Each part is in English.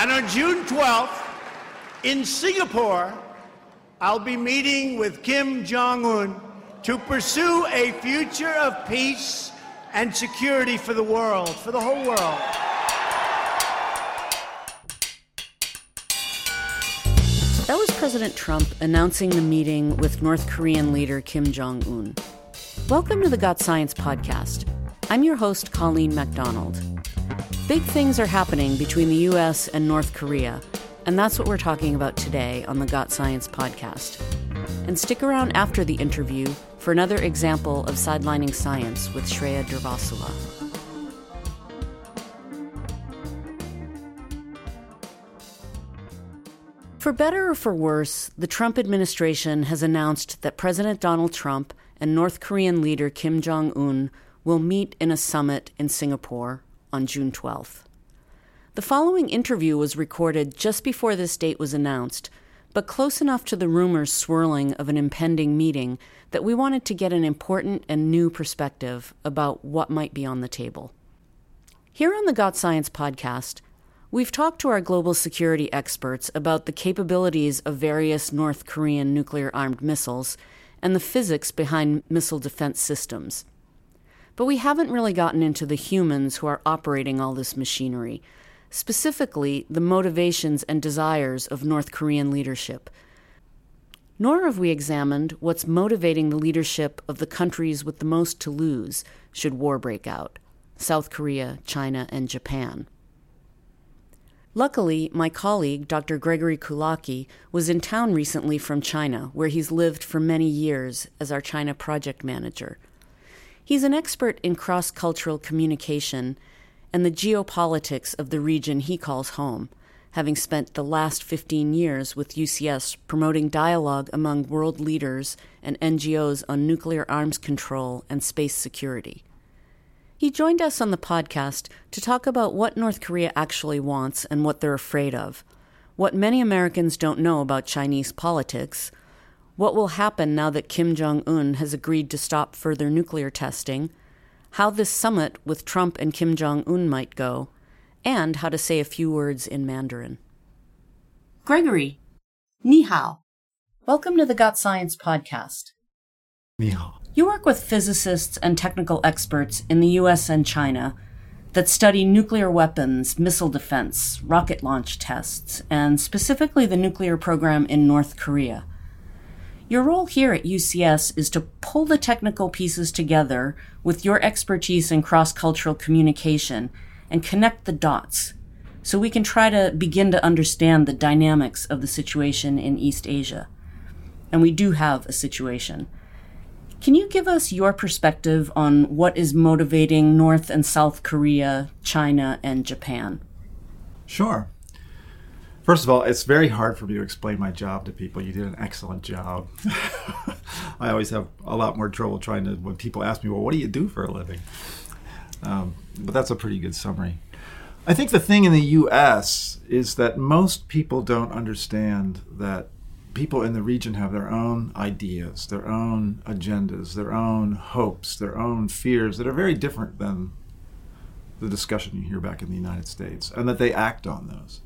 And on June 12th, in Singapore, I'll be meeting with Kim Jong un to pursue a future of peace and security for the world, for the whole world. That was President Trump announcing the meeting with North Korean leader Kim Jong un. Welcome to the Got Science podcast. I'm your host, Colleen MacDonald. Big things are happening between the U.S. and North Korea, and that's what we're talking about today on the Got Science podcast. And stick around after the interview for another example of sidelining science with Shreya Durvasula. For better or for worse, the Trump administration has announced that President Donald Trump and North Korean leader Kim Jong un will meet in a summit in Singapore on June 12th. The following interview was recorded just before this date was announced, but close enough to the rumors swirling of an impending meeting that we wanted to get an important and new perspective about what might be on the table. Here on the Got Science podcast, We've talked to our global security experts about the capabilities of various North Korean nuclear armed missiles and the physics behind missile defense systems. But we haven't really gotten into the humans who are operating all this machinery, specifically the motivations and desires of North Korean leadership. Nor have we examined what's motivating the leadership of the countries with the most to lose should war break out South Korea, China, and Japan. Luckily, my colleague, Dr. Gregory Kulacki, was in town recently from China, where he's lived for many years as our China project manager. He's an expert in cross cultural communication and the geopolitics of the region he calls home, having spent the last 15 years with UCS promoting dialogue among world leaders and NGOs on nuclear arms control and space security. He joined us on the podcast to talk about what North Korea actually wants and what they're afraid of, what many Americans don't know about Chinese politics, what will happen now that Kim Jong un has agreed to stop further nuclear testing, how this summit with Trump and Kim Jong un might go, and how to say a few words in Mandarin. Gregory, ni hao. Welcome to the Got Science podcast. Ni hao. You work with physicists and technical experts in the US and China that study nuclear weapons, missile defense, rocket launch tests, and specifically the nuclear program in North Korea. Your role here at UCS is to pull the technical pieces together with your expertise in cross cultural communication and connect the dots so we can try to begin to understand the dynamics of the situation in East Asia. And we do have a situation. Can you give us your perspective on what is motivating North and South Korea, China, and Japan? Sure. First of all, it's very hard for me to explain my job to people. You did an excellent job. I always have a lot more trouble trying to, when people ask me, well, what do you do for a living? Um, but that's a pretty good summary. I think the thing in the US is that most people don't understand that people in the region have their own ideas, their own agendas, their own hopes, their own fears that are very different than the discussion you hear back in the United States, and that they act on those.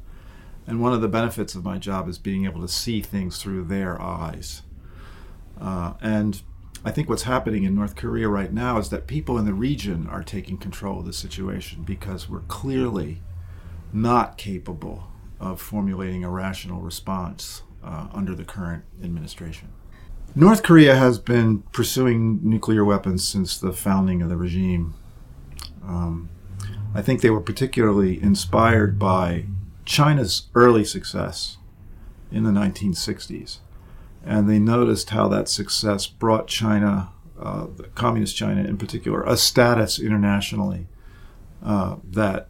And one of the benefits of my job is being able to see things through their eyes. Uh, and I think what's happening in North Korea right now is that people in the region are taking control of the situation because we're clearly not capable of formulating a rational response uh, under the current administration. North Korea has been pursuing nuclear weapons since the founding of the regime. Um, I think they were particularly inspired by China's early success in the 1960s. And they noticed how that success brought China, uh, communist China in particular, a status internationally uh, that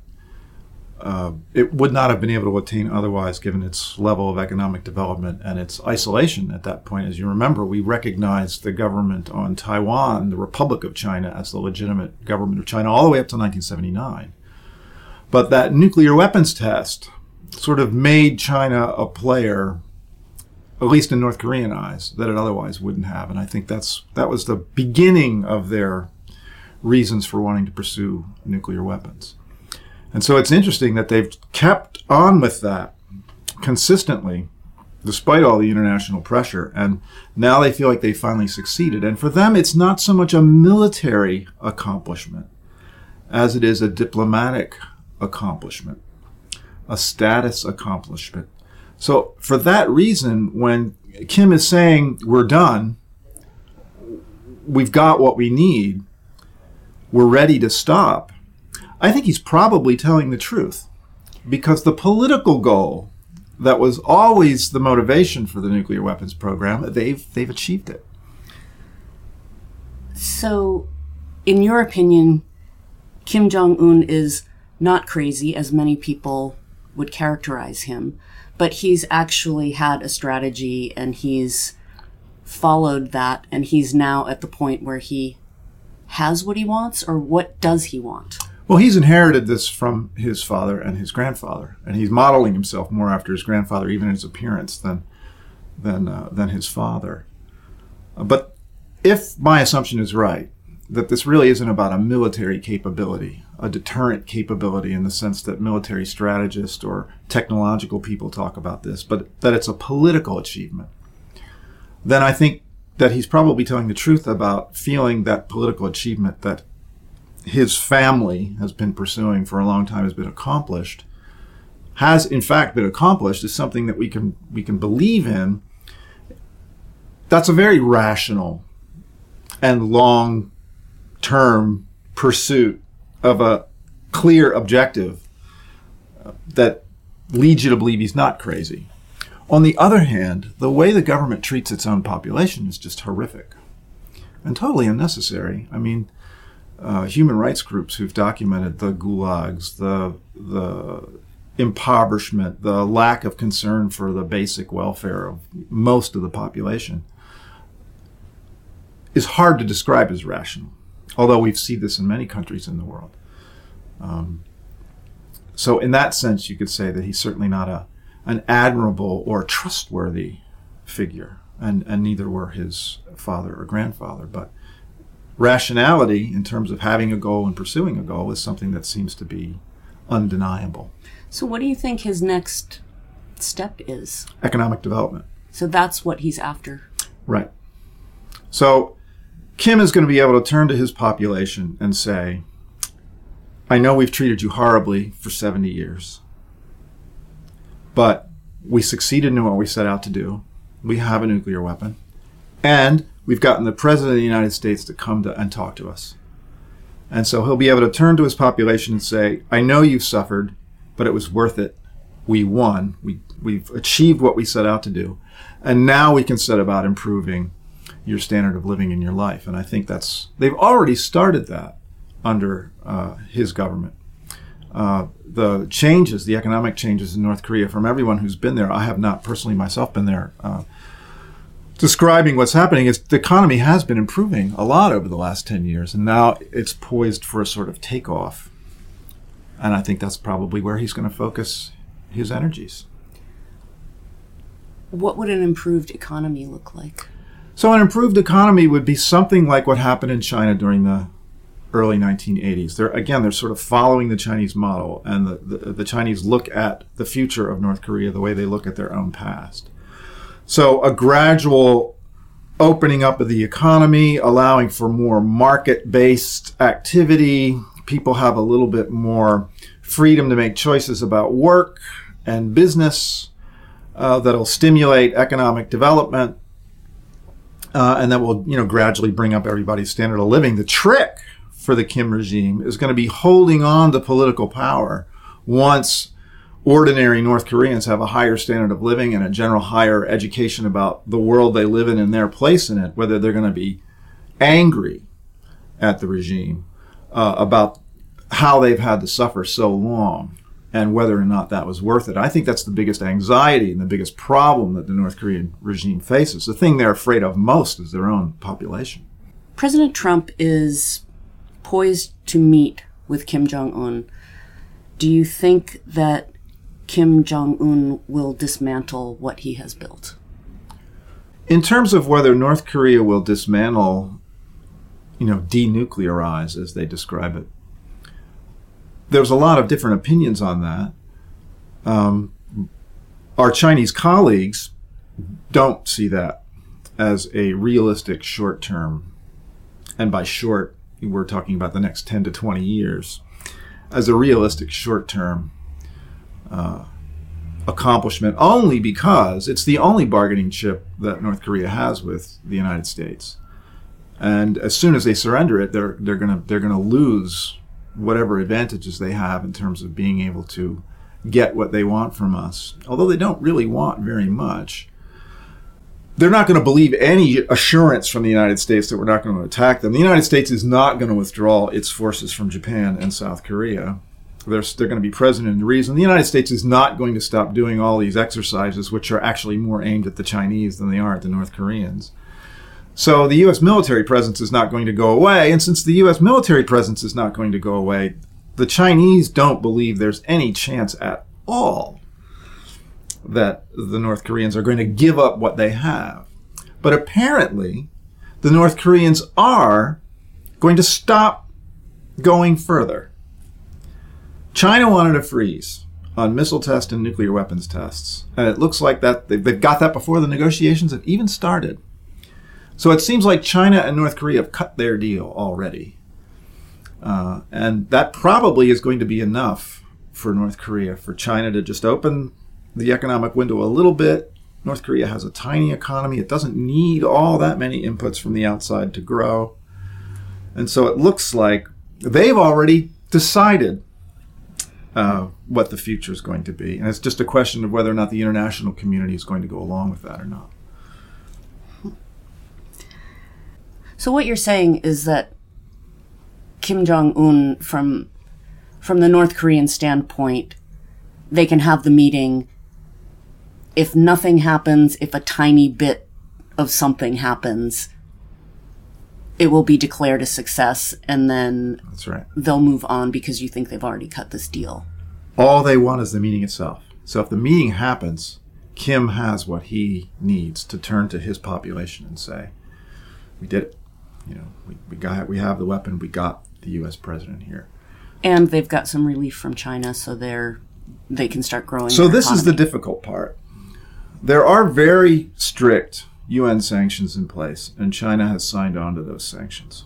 uh, it would not have been able to attain otherwise given its level of economic development and its isolation at that point. As you remember, we recognized the government on Taiwan, the Republic of China, as the legitimate government of China all the way up to 1979. But that nuclear weapons test sort of made China a player, at least in North Korean eyes, that it otherwise wouldn't have. And I think that's that was the beginning of their reasons for wanting to pursue nuclear weapons. And so it's interesting that they've kept on with that consistently despite all the international pressure. And now they feel like they finally succeeded. And for them, it's not so much a military accomplishment as it is a diplomatic accomplishment, a status accomplishment. So for that reason, when Kim is saying we're done, we've got what we need, we're ready to stop, I think he's probably telling the truth. Because the political goal that was always the motivation for the nuclear weapons program, they've they've achieved it. So, in your opinion, Kim Jong Un is not crazy as many people would characterize him, but he's actually had a strategy and he's followed that and he's now at the point where he has what he wants or what does he want? Well, he's inherited this from his father and his grandfather, and he's modeling himself more after his grandfather, even in his appearance, than than uh, than his father. Uh, but if my assumption is right, that this really isn't about a military capability, a deterrent capability in the sense that military strategists or technological people talk about this, but that it's a political achievement, then I think that he's probably telling the truth about feeling that political achievement that his family has been pursuing for a long time has been accomplished has in fact been accomplished is something that we can we can believe in. That's a very rational and long term pursuit of a clear objective that leads you to believe he's not crazy. On the other hand the way the government treats its own population is just horrific and totally unnecessary. I mean uh, human rights groups who've documented the gulags, the the impoverishment, the lack of concern for the basic welfare of most of the population is hard to describe as rational, although we've seen this in many countries in the world. Um, so, in that sense, you could say that he's certainly not a an admirable or trustworthy figure, and, and neither were his father or grandfather. But rationality in terms of having a goal and pursuing a goal is something that seems to be undeniable. So, what do you think his next step is? Economic development. So, that's what he's after. Right. So, Kim is going to be able to turn to his population and say, I know we've treated you horribly for 70 years, but we succeeded in what we set out to do. We have a nuclear weapon. And we've gotten the president of the United States to come to and talk to us. And so he'll be able to turn to his population and say, I know you've suffered, but it was worth it. We won. We, we've achieved what we set out to do. And now we can set about improving your standard of living in your life. And I think that's, they've already started that under uh, his government. Uh, the changes, the economic changes in North Korea, from everyone who's been there, I have not personally myself been there. Uh, describing what's happening is the economy has been improving a lot over the last 10 years, and now it's poised for a sort of takeoff. And I think that's probably where he's going to focus his energies. What would an improved economy look like? So, an improved economy would be something like what happened in China during the early 1980s. They're again, they're sort of following the Chinese model, and the, the, the Chinese look at the future of North Korea the way they look at their own past. So a gradual opening up of the economy, allowing for more market based activity. People have a little bit more freedom to make choices about work and business uh, that'll stimulate economic development. Uh, and that will, you know, gradually bring up everybody's standard of living. The trick for the Kim regime is going to be holding on to political power once ordinary North Koreans have a higher standard of living and a general higher education about the world they live in and their place in it, whether they're going to be angry at the regime uh, about how they've had to suffer so long and whether or not that was worth it. I think that's the biggest anxiety and the biggest problem that the North Korean regime faces. The thing they're afraid of most is their own population. President Trump is poised to meet with Kim Jong un. Do you think that Kim Jong un will dismantle what he has built? In terms of whether North Korea will dismantle, you know, denuclearize, as they describe it, there's a lot of different opinions on that. Um, our Chinese colleagues don't see that as a realistic short term, and by short, we're talking about the next 10 to 20 years, as a realistic short term uh, accomplishment only because it's the only bargaining chip that North Korea has with the United States. And as soon as they surrender it, they're, they're going to they're gonna lose whatever advantages they have in terms of being able to get what they want from us. Although they don't really want very much they're not going to believe any assurance from the United States that we're not going to attack them. The United States is not going to withdraw its forces from Japan and South Korea. They're, they're going to be present in the reason. The United States is not going to stop doing all these exercises, which are actually more aimed at the Chinese than they are at the North Koreans. So the U.S. military presence is not going to go away. And since the U.S. military presence is not going to go away, the Chinese don't believe there's any chance at all that the North Koreans are going to give up what they have. But apparently, the North Koreans are going to stop going further. China wanted a freeze on missile tests and nuclear weapons tests. And it looks like that they've got that before the negotiations have even started. So it seems like China and North Korea have cut their deal already. Uh, and that probably is going to be enough for North Korea, for China to just open the economic window a little bit. North Korea has a tiny economy. It doesn't need all that many inputs from the outside to grow. And so it looks like they've already decided uh, what the future is going to be. And it's just a question of whether or not the international community is going to go along with that or not. So what you're saying is that Kim Jong Un, from from the North Korean standpoint, they can have the meeting if nothing happens, if a tiny bit of something happens, it will be declared a success and then That's right. they'll move on because you think they've already cut this deal. All they want is the meeting itself. So if the meeting happens, Kim has what he needs to turn to his population and say, "We did it. You know, we, we got we have the weapon. We got the U.S. president here." And they've got some relief from China, so they're they can start growing. So this is the difficult part. There are very strict UN sanctions in place, and China has signed on to those sanctions.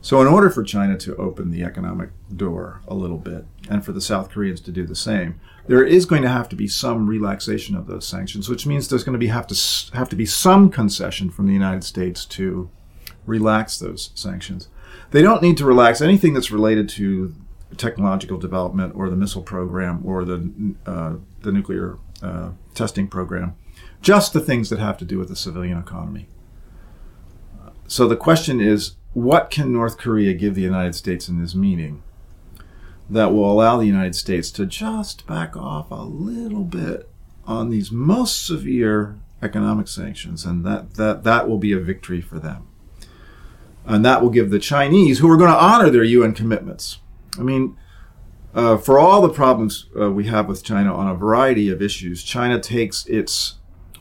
So, in order for China to open the economic door a little bit, and for the South Koreans to do the same, there is going to have to be some relaxation of those sanctions, which means there's going to be have to have to be some concession from the United States to relax those sanctions. They don't need to relax anything that's related to technological development or the missile program or the uh, the nuclear uh, testing program, just the things that have to do with the civilian economy. So the question is, what can North Korea give the United States in this meeting that will allow the United States to just back off a little bit on these most severe economic sanctions, and that that that will be a victory for them. And that will give the Chinese, who are going to honor their UN commitments. I mean, uh, for all the problems uh, we have with China on a variety of issues, China takes its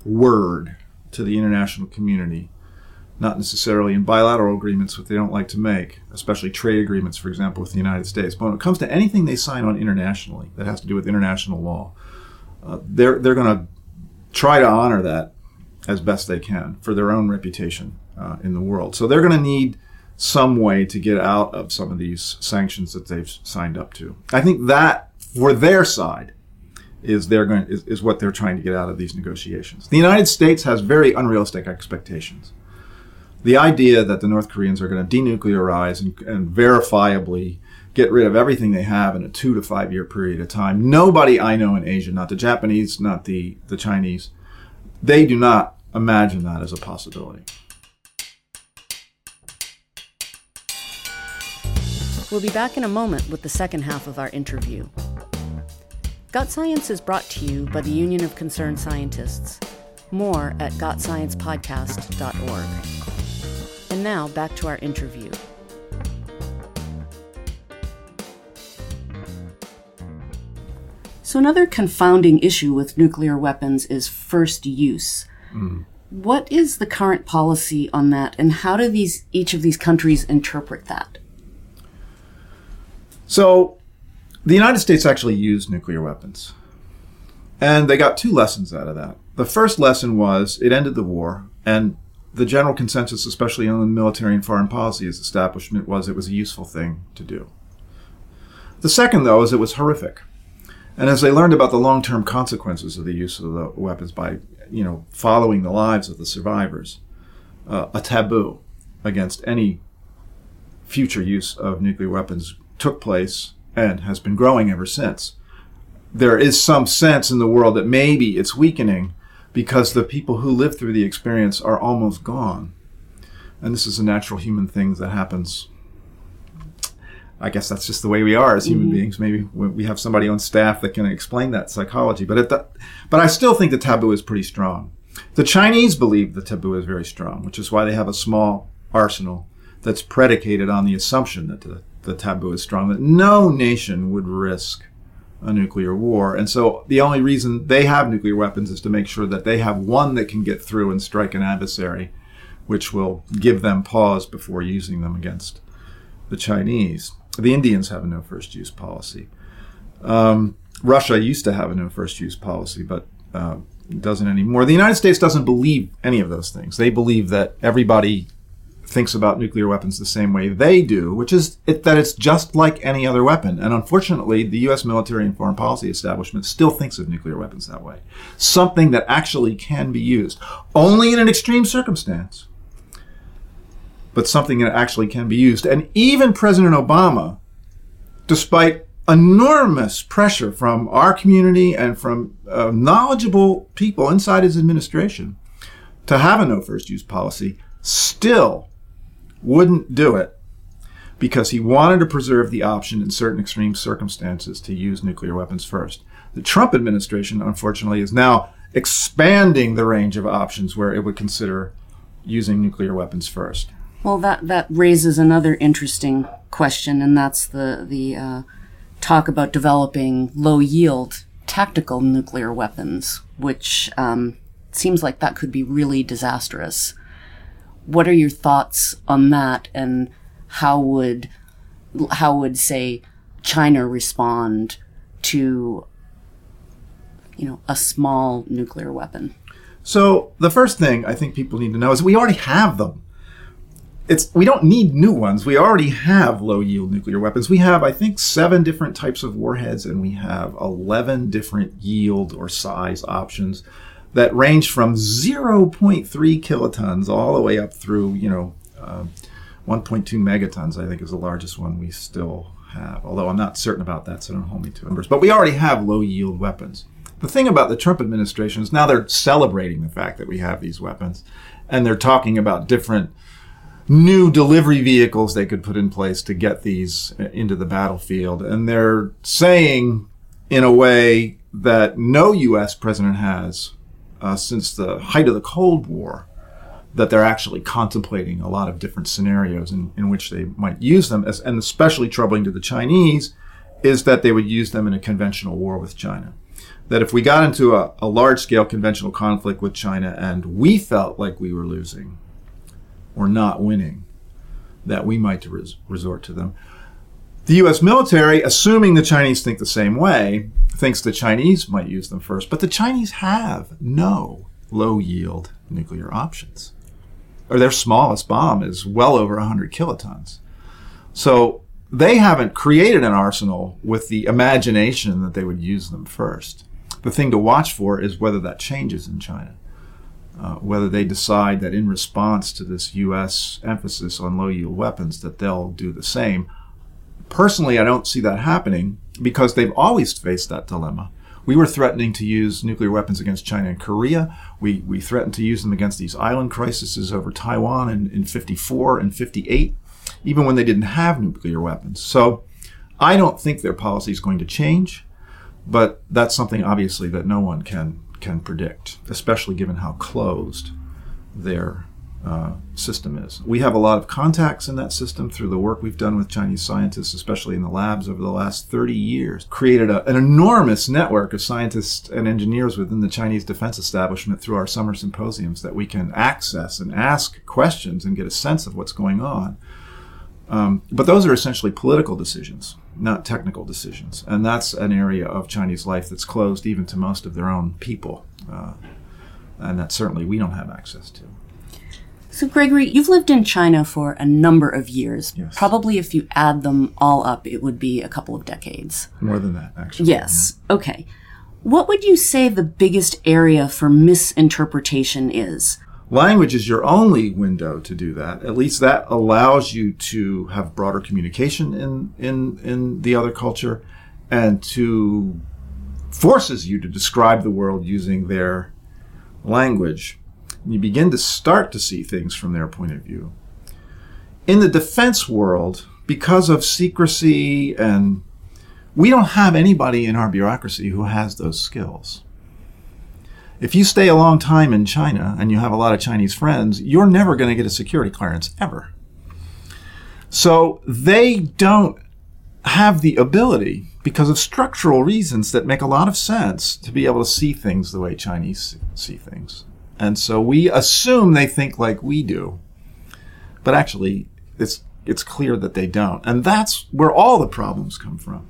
word to the international community, not necessarily in bilateral agreements, which they don't like to make, especially trade agreements, for example, with the United States. But when it comes to anything they sign on internationally that has to do with international law, uh, they're they're going to try to honor that as best they can for their own reputation uh, in the world. So they're going to need some way to get out of some of these sanctions that they've signed up to. I think that for their side is they're going is, is what they're trying to get out of these negotiations. The United States has very unrealistic expectations. The idea that the North Koreans are going to denuclearize and, and verifiably get rid of everything they have in a two to five year period of time. Nobody I know in Asia, not the Japanese, not the, the Chinese, they do not imagine that as a possibility. We'll be back in a moment with the second half of our interview. Got Science is brought to you by the Union of Concerned Scientists. More at gotsciencepodcast.org. And now back to our interview. So, another confounding issue with nuclear weapons is first use. Hmm. What is the current policy on that, and how do these each of these countries interpret that? So, The United States actually used nuclear weapons. And they got two lessons out of that. The first lesson was it ended the war, and the general consensus, especially on the military and foreign policy establishment, was it was a useful thing to do. The second, though, is it was horrific. And as they learned about the long-term consequences of the use of the weapons by, you know, following the lives of the survivors, uh, a taboo against any future use of nuclear weapons took place and has been growing ever since. There is some sense in the world that maybe it's weakening because the people who lived through the experience are almost gone. And this is a natural human thing that happens I guess that's just the way we are as human mm-hmm. beings. Maybe we have somebody on staff that can explain that psychology, but the, but I still think the taboo is pretty strong. The Chinese believe the taboo is very strong, which is why they have a small arsenal that's predicated on the assumption that the, the taboo is strong, that no nation would risk a nuclear war. And so the only reason they have nuclear weapons is to make sure that they have one that can get through and strike an adversary, which will give them pause before using them against the Chinese. The Indians have a no first use policy. Um, Russia used to have a no first use policy, but uh, doesn't anymore. The United States doesn't believe any of those things. They believe that everybody thinks about nuclear weapons the same way they do, which is it, that it's just like any other weapon. And unfortunately, the U.S. military and foreign policy establishment still thinks of nuclear weapons that way. Something that actually can be used only in an extreme circumstance but something that actually can be used. And even President Obama, despite enormous pressure from our community and from uh, knowledgeable people inside his administration to have a no first use policy, still wouldn't do it because he wanted to preserve the option in certain extreme circumstances to use nuclear weapons first. The Trump administration, unfortunately, is now expanding the range of options where it would consider using nuclear weapons first. Well, that that raises another interesting question, and that's the the uh, talk about developing low yield tactical nuclear weapons, which um, seems like that could be really disastrous. What are your thoughts on that, and how would how would say China respond to you know a small nuclear weapon? So the first thing I think people need to know is we already have them it's we don't need new ones. We already have low yield nuclear weapons. We have, I think, seven different types of warheads, and we have eleven different yield or size options that range from 0.3 kilotons all the way up through, you know, uh, 1.2 megatons. I think is the largest one we still have. Although I'm not certain about that, so don't hold me to numbers. But we already have low yield weapons. The thing about the Trump administration is now they're celebrating the fact that we have these weapons, and they're talking about different new delivery vehicles they could put in place to get these into the battlefield. And they're saying, in a way, that no U.S. president has uh, since the height of the Cold War, that they're actually contemplating a lot of different scenarios in, in which they might use them. As, and especially troubling to the Chinese is that they would use them in a conventional war with China. That if we got into a, a large scale conventional conflict with China and we felt like we were losing, or not winning, that we might res- resort to them. The US military, assuming the Chinese think the same way, thinks the Chinese might use them first, but the Chinese have no low yield nuclear options. Or their smallest bomb is well over 100 kilotons. So they haven't created an arsenal with the imagination that they would use them first. The thing to watch for is whether that changes in China. Uh, whether they decide that in response to this U.S. emphasis on low yield weapons, that they'll do the same. Personally, I don't see that happening because they've always faced that dilemma. We were threatening to use nuclear weapons against China and Korea. We, we threatened to use them against these island crises over Taiwan in, in 54 and 58, even when they didn't have nuclear weapons. So I don't think their policy is going to change, but that's something obviously that no one can can predict, especially given how closed their uh, system is. We have a lot of contacts in that system through the work we've done with Chinese scientists, especially in the labs over the last 30 years. Created a, an enormous network of scientists and engineers within the Chinese defense establishment through our summer symposiums that we can access and ask questions and get a sense of what's going on. Um, but those are essentially political decisions, not technical decisions. And that's an area of Chinese life that's closed even to most of their own people. Uh, and that certainly we don't have access to. So, Gregory, you've lived in China for a number of years. Yes. Probably if you add them all up, it would be a couple of decades. More than that, actually. Yes. Okay. What would you say the biggest area for misinterpretation is? Language is your only window to do that. At least that allows you to have broader communication in, in, in the other culture and to forces you to describe the world using their language. You begin to start to see things from their point of view. In the defense world, because of secrecy and we don't have anybody in our bureaucracy who has those skills. If you stay a long time in China and you have a lot of Chinese friends, you're never going to get a security clearance ever. So they don't have the ability, because of structural reasons that make a lot of sense, to be able to see things the way Chinese see things. And so we assume they think like we do. But actually, it's, it's clear that they don't. And that's where all the problems come from.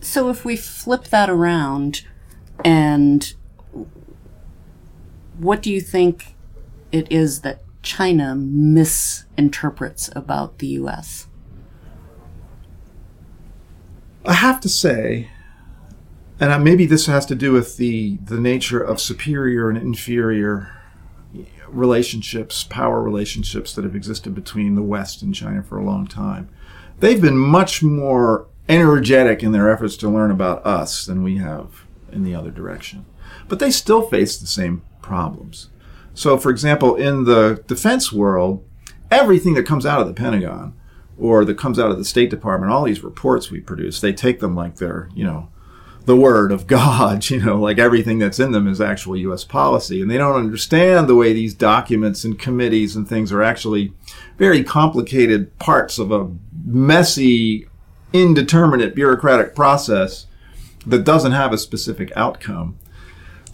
So, if we flip that around, and what do you think it is that China misinterprets about the U.S.? I have to say, and maybe this has to do with the the nature of superior and inferior relationships, power relationships that have existed between the West and China for a long time. They've been much more energetic in their efforts to learn about us than we have in the other direction. But they still face the same problems. So, for example, in the defense world, everything that comes out of the Pentagon or that comes out of the State Department, all these reports we produce, they take them like they're, you know, the word of God, you know, like everything that's in them is actual U.S. policy. And they don't understand the way these documents and committees and things are actually very complicated parts of a messy, indeterminate bureaucratic process that doesn't have a specific outcome.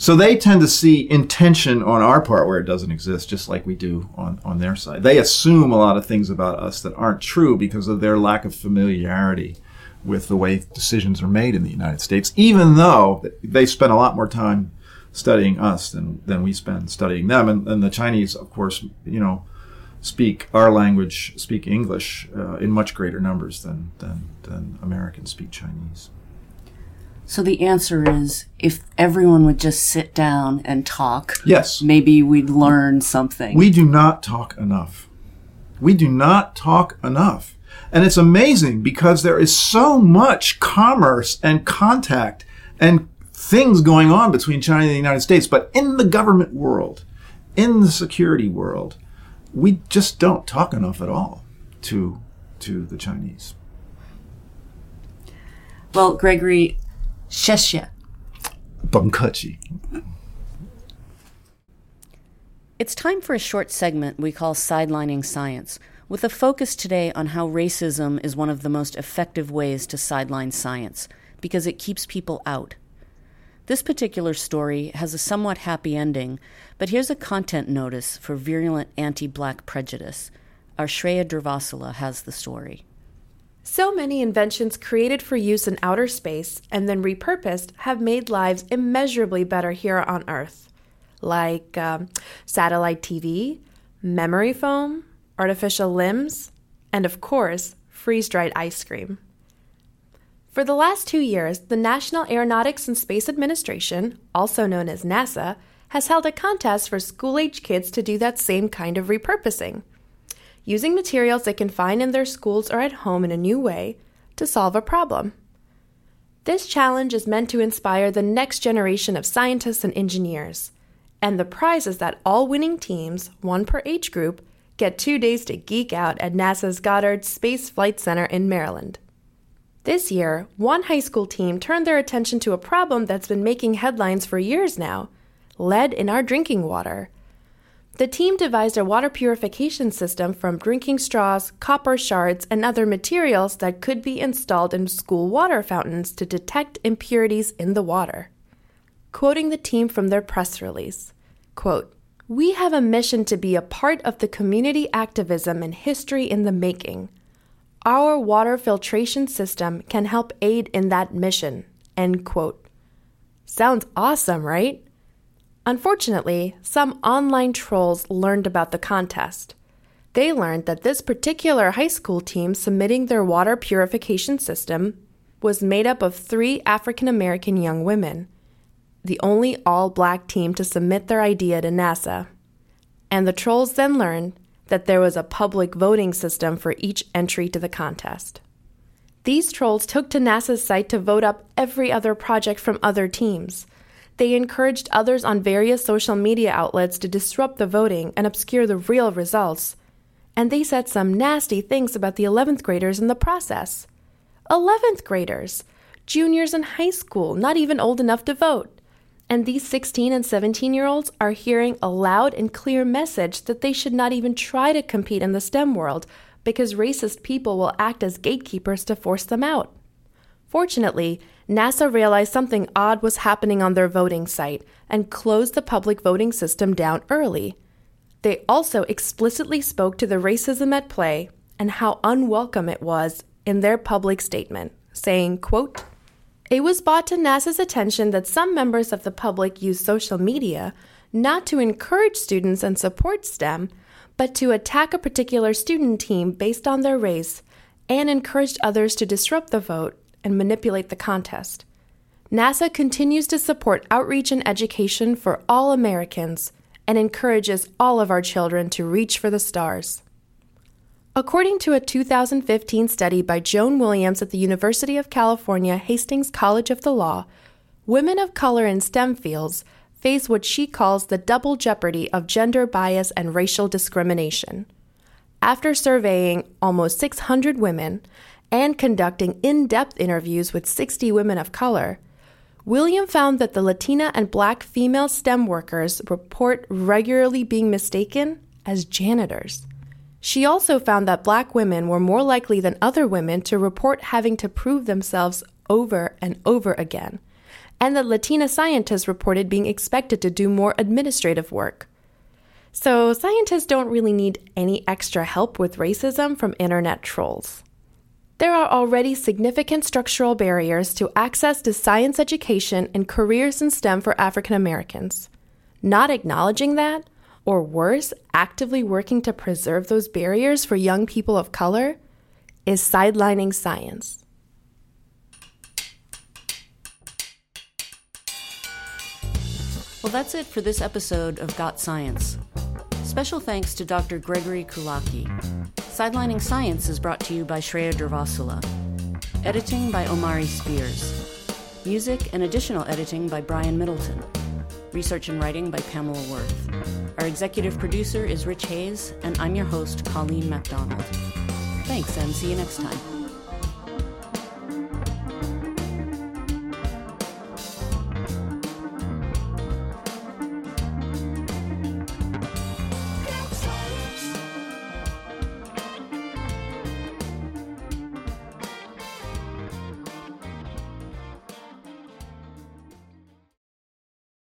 So they tend to see intention on our part where it doesn't exist, just like we do on, on their side. They assume a lot of things about us that aren't true because of their lack of familiarity with the way decisions are made in the United States, even though they spend a lot more time studying us than, than we spend studying them. And, and the Chinese, of course, you know, speak our language, speak English uh, in much greater numbers than, than, than Americans speak Chinese. So the answer is if everyone would just sit down and talk, yes, maybe we'd learn something. We do not talk enough. We do not talk enough. And it's amazing because there is so much commerce and contact and things going on between China and the United States, but in the government world, in the security world, we just don't talk enough at all to to the Chinese. Well, Gregory, 谢谢。甭客气。It's time for a short segment we call Sidelining Science, with a focus today on how racism is one of the most effective ways to sideline science, because it keeps people out. This particular story has a somewhat happy ending, but here's a content notice for virulent anti black prejudice. Our Shreya Durvasula has the story. So many inventions created for use in outer space and then repurposed have made lives immeasurably better here on Earth, like um, satellite TV, memory foam, artificial limbs, and of course, freeze dried ice cream. For the last two years, the National Aeronautics and Space Administration, also known as NASA, has held a contest for school age kids to do that same kind of repurposing using materials they can find in their schools or at home in a new way to solve a problem. This challenge is meant to inspire the next generation of scientists and engineers. And the prize is that all winning teams, one per age group, get two days to geek out at NASA's Goddard Space Flight Center in Maryland. This year, one high school team turned their attention to a problem that's been making headlines for years now lead in our drinking water. The team devised a water purification system from drinking straws, copper shards, and other materials that could be installed in school water fountains to detect impurities in the water. Quoting the team from their press release quote, We have a mission to be a part of the community activism and history in the making. Our water filtration system can help aid in that mission. End quote. Sounds awesome, right? Unfortunately, some online trolls learned about the contest. They learned that this particular high school team submitting their water purification system was made up of three African American young women, the only all black team to submit their idea to NASA. And the trolls then learned that there was a public voting system for each entry to the contest. These trolls took to NASA's site to vote up every other project from other teams. They encouraged others on various social media outlets to disrupt the voting and obscure the real results. And they said some nasty things about the 11th graders in the process. 11th graders, juniors in high school, not even old enough to vote. And these 16 and 17 year olds are hearing a loud and clear message that they should not even try to compete in the STEM world because racist people will act as gatekeepers to force them out. Fortunately, NASA realized something odd was happening on their voting site and closed the public voting system down early. They also explicitly spoke to the racism at play and how unwelcome it was in their public statement, saying, quote, it was brought to NASA's attention that some members of the public use social media not to encourage students and support STEM, but to attack a particular student team based on their race and encouraged others to disrupt the vote and manipulate the contest. NASA continues to support outreach and education for all Americans and encourages all of our children to reach for the stars. According to a 2015 study by Joan Williams at the University of California Hastings College of the Law, women of color in STEM fields face what she calls the double jeopardy of gender bias and racial discrimination. After surveying almost 600 women and conducting in depth interviews with 60 women of color, William found that the Latina and black female STEM workers report regularly being mistaken as janitors. She also found that black women were more likely than other women to report having to prove themselves over and over again, and that Latina scientists reported being expected to do more administrative work. So, scientists don't really need any extra help with racism from internet trolls. There are already significant structural barriers to access to science education and careers in STEM for African Americans. Not acknowledging that or worse, actively working to preserve those barriers for young people of color, is sidelining science. Well, that's it for this episode of Got Science. Special thanks to Dr. Gregory Kulacki. Sidelining Science is brought to you by Shreya Durvasula. Editing by Omari Spears. Music and additional editing by Brian Middleton. Research and writing by Pamela Worth. Our executive producer is Rich Hayes, and I'm your host, Colleen MacDonald. Thanks, and see you next time.